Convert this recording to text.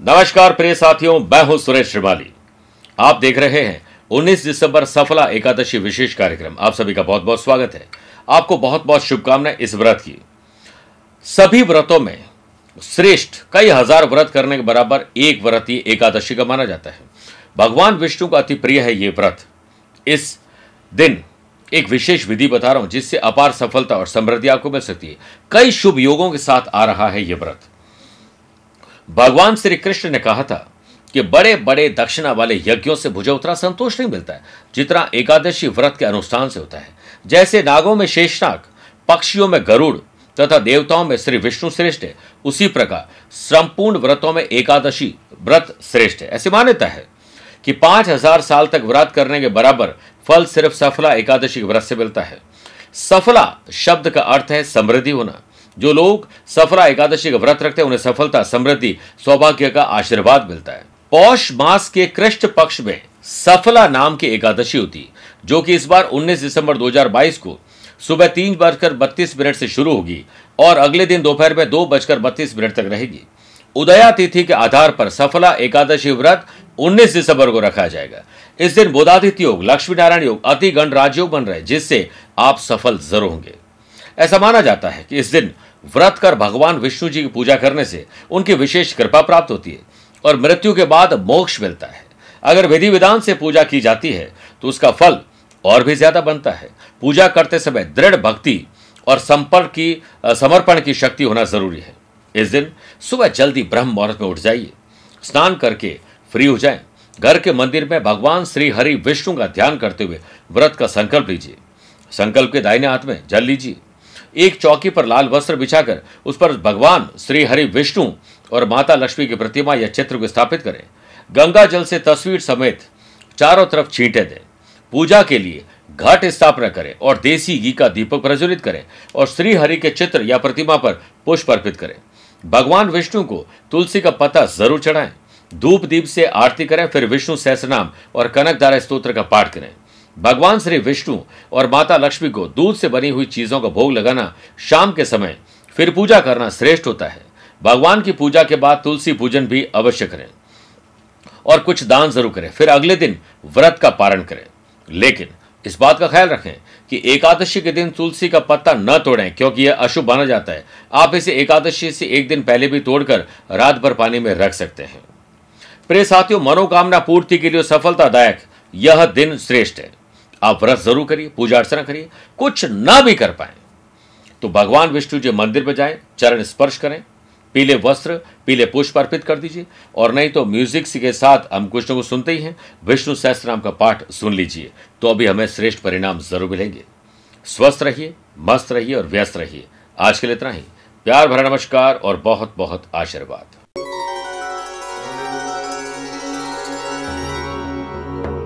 नमस्कार प्रिय साथियों, मैं हूँ सुरेश श्रीमाली। आप देख रहे हैं 19 दिसंबर सफला एकादशी विशेष कार्यक्रम। आप सभी का बहुत बहुत स्वागत है। आपको बहुत बहुत शुभकामनाएँ इस व्रत की। सभी व्रतों में श्रेष्ठ कई हज़ार व्रत करने के बराबर एक व्रत ही एकादशी का माना जाता है। भगवान विष्णु का अति प्रिय है ये व्रत। इस दिन एक विशेष विधि बता रहा हूँ, जिससे अपार सफलता और समृद्धि आपको मिल सकती है। कई शुभ योगों के साथ आ रहा है यह व्रत। भगवान श्री कृष्ण ने कहा था कि बड़े बड़े दक्षिणा वाले यज्ञों से मुझे उतना संतोष नहीं मिलता है, जितना एकादशी व्रत के अनुष्ठान से होता है। जैसे नागों में शेषनाग, पक्षियों में गरुड़ तथा देवताओं में श्री विष्णु श्रेष्ठ है, उसी प्रकार संपूर्ण व्रतों में एकादशी व्रत श्रेष्ठ है। ऐसी मान्यता है कि पाँच हज़ार साल तक व्रत करने के बराबर फल सिर्फ़ सफला एकादशी व्रत से मिलता है। सफला शब्द का अर्थ है समृद्धि होना। जो लोग सफला एकादशी का व्रत रखते हैं, उन्हें सफलता, समृद्धि, सौभाग्य का आशीर्वाद मिलता है। पौष मास के कृष्ण पक्ष में सफला नाम की एकादशी होती, जो कि इस बार 19 दिसंबर 2022 को सुबह तीन बजकर बत्तीस मिनट से शुरू होगी और अगले दिन दोपहर में दो बजकर बत्तीस मिनट तक रहेगी। उदया तिथि के आधार पर सफला एकादशी व्रत 19 दिसंबर को रखा जाएगा। इस दिन बोधादित्य योग लक्ष्मी नारायण योग, अति गण राजयोग बन रहे जिससे आप सफल ज़रूर होंगे। ऐसा माना जाता है कि इस दिन व्रत कर भगवान विष्णु जी की पूजा करने से उनकी विशेष कृपा प्राप्त होती है और मृत्यु के बाद मोक्ष मिलता है। अगर विधि विधान से पूजा की जाती है तो उसका फल और भी ज़्यादा बनता है। पूजा करते समय दृढ़ भक्ति और संपर्क की समर्पण की शक्ति होना ज़रूरी है। इस दिन सुबह जल्दी ब्रह्म मुहूर्त में उठ जाइए, स्नान करके फ्री हो जाएँ। घर के मंदिर में भगवान श्री हरि विष्णु का ध्यान करते हुए व्रत का संकल्प लीजिए। संकल्प के दाहिने हाथ में जल लीजिए। एक चौकी पर लाल वस्त्र बिछाकर उस पर भगवान, श्री हरि विष्णु और माता लक्ष्मी की प्रतिमा या चित्र को स्थापित करें। गंगा जल से तस्वीर समेत चारों तरफ़ छींटे दें। पूजा के लिए घट स्थापना करें और देसी घी का दीपक प्रज्वलित करें और श्री हरि के चित्र या प्रतिमा पर पुष्प अर्पित करें। भगवान विष्णु को तुलसी का पत्ता ज़रूर चढ़ाएँ। धूप दीप से आरती करें, फिर विष्णु सहसनाम और कनकदारा स्त्रोत्र का पाठ करें। भगवान श्री विष्णु और माता लक्ष्मी को दूध से बनी हुई चीज़ों का भोग लगाना शाम के समय फिर पूजा करना श्रेष्ठ होता है। भगवान की पूजा के बाद तुलसी पूजन भी अवश्य करें और कुछ दान ज़रूर करें, फिर अगले दिन व्रत का पारण करें। लेकिन इस बात का ख्याल रखें कि एकादशी के दिन तुलसी का पत्ता न तोड़ें, क्योंकि यह अशुभ माना जाता है। आप इसे एकादशी से एक दिन पहले भी तोड़कर रात भर पानी में रख सकते हैं। प्रिय साथियों, मनोकामना पूर्ति के लिए सफलतादायक यह दिन श्रेष्ठ है। आप व्रत ज़रूर करिए, पूजा अर्चना करिए, कुछ ना भी कर पाए। तो भगवान विष्णु जी मंदिर में जाएँ, चरण स्पर्श करें, पीले वस्त्र, पीले पुष्प अर्पित कर दीजिए, और नहीं तो म्यूज़िक के साथ हम कुछ न कुछ सुनते ही हैं। विष्णु सहस्त्र नाम का पाठ सुन लीजिए तो अभी हमें श्रेष्ठ परिणाम ज़रूर मिलेंगे। स्वस्थ रहिए, मस्त रहिए और व्यस्त रहिए। आज के लिए इतना ही। प्यार भरा नमस्कार और बहुत बहुत आशीर्वाद।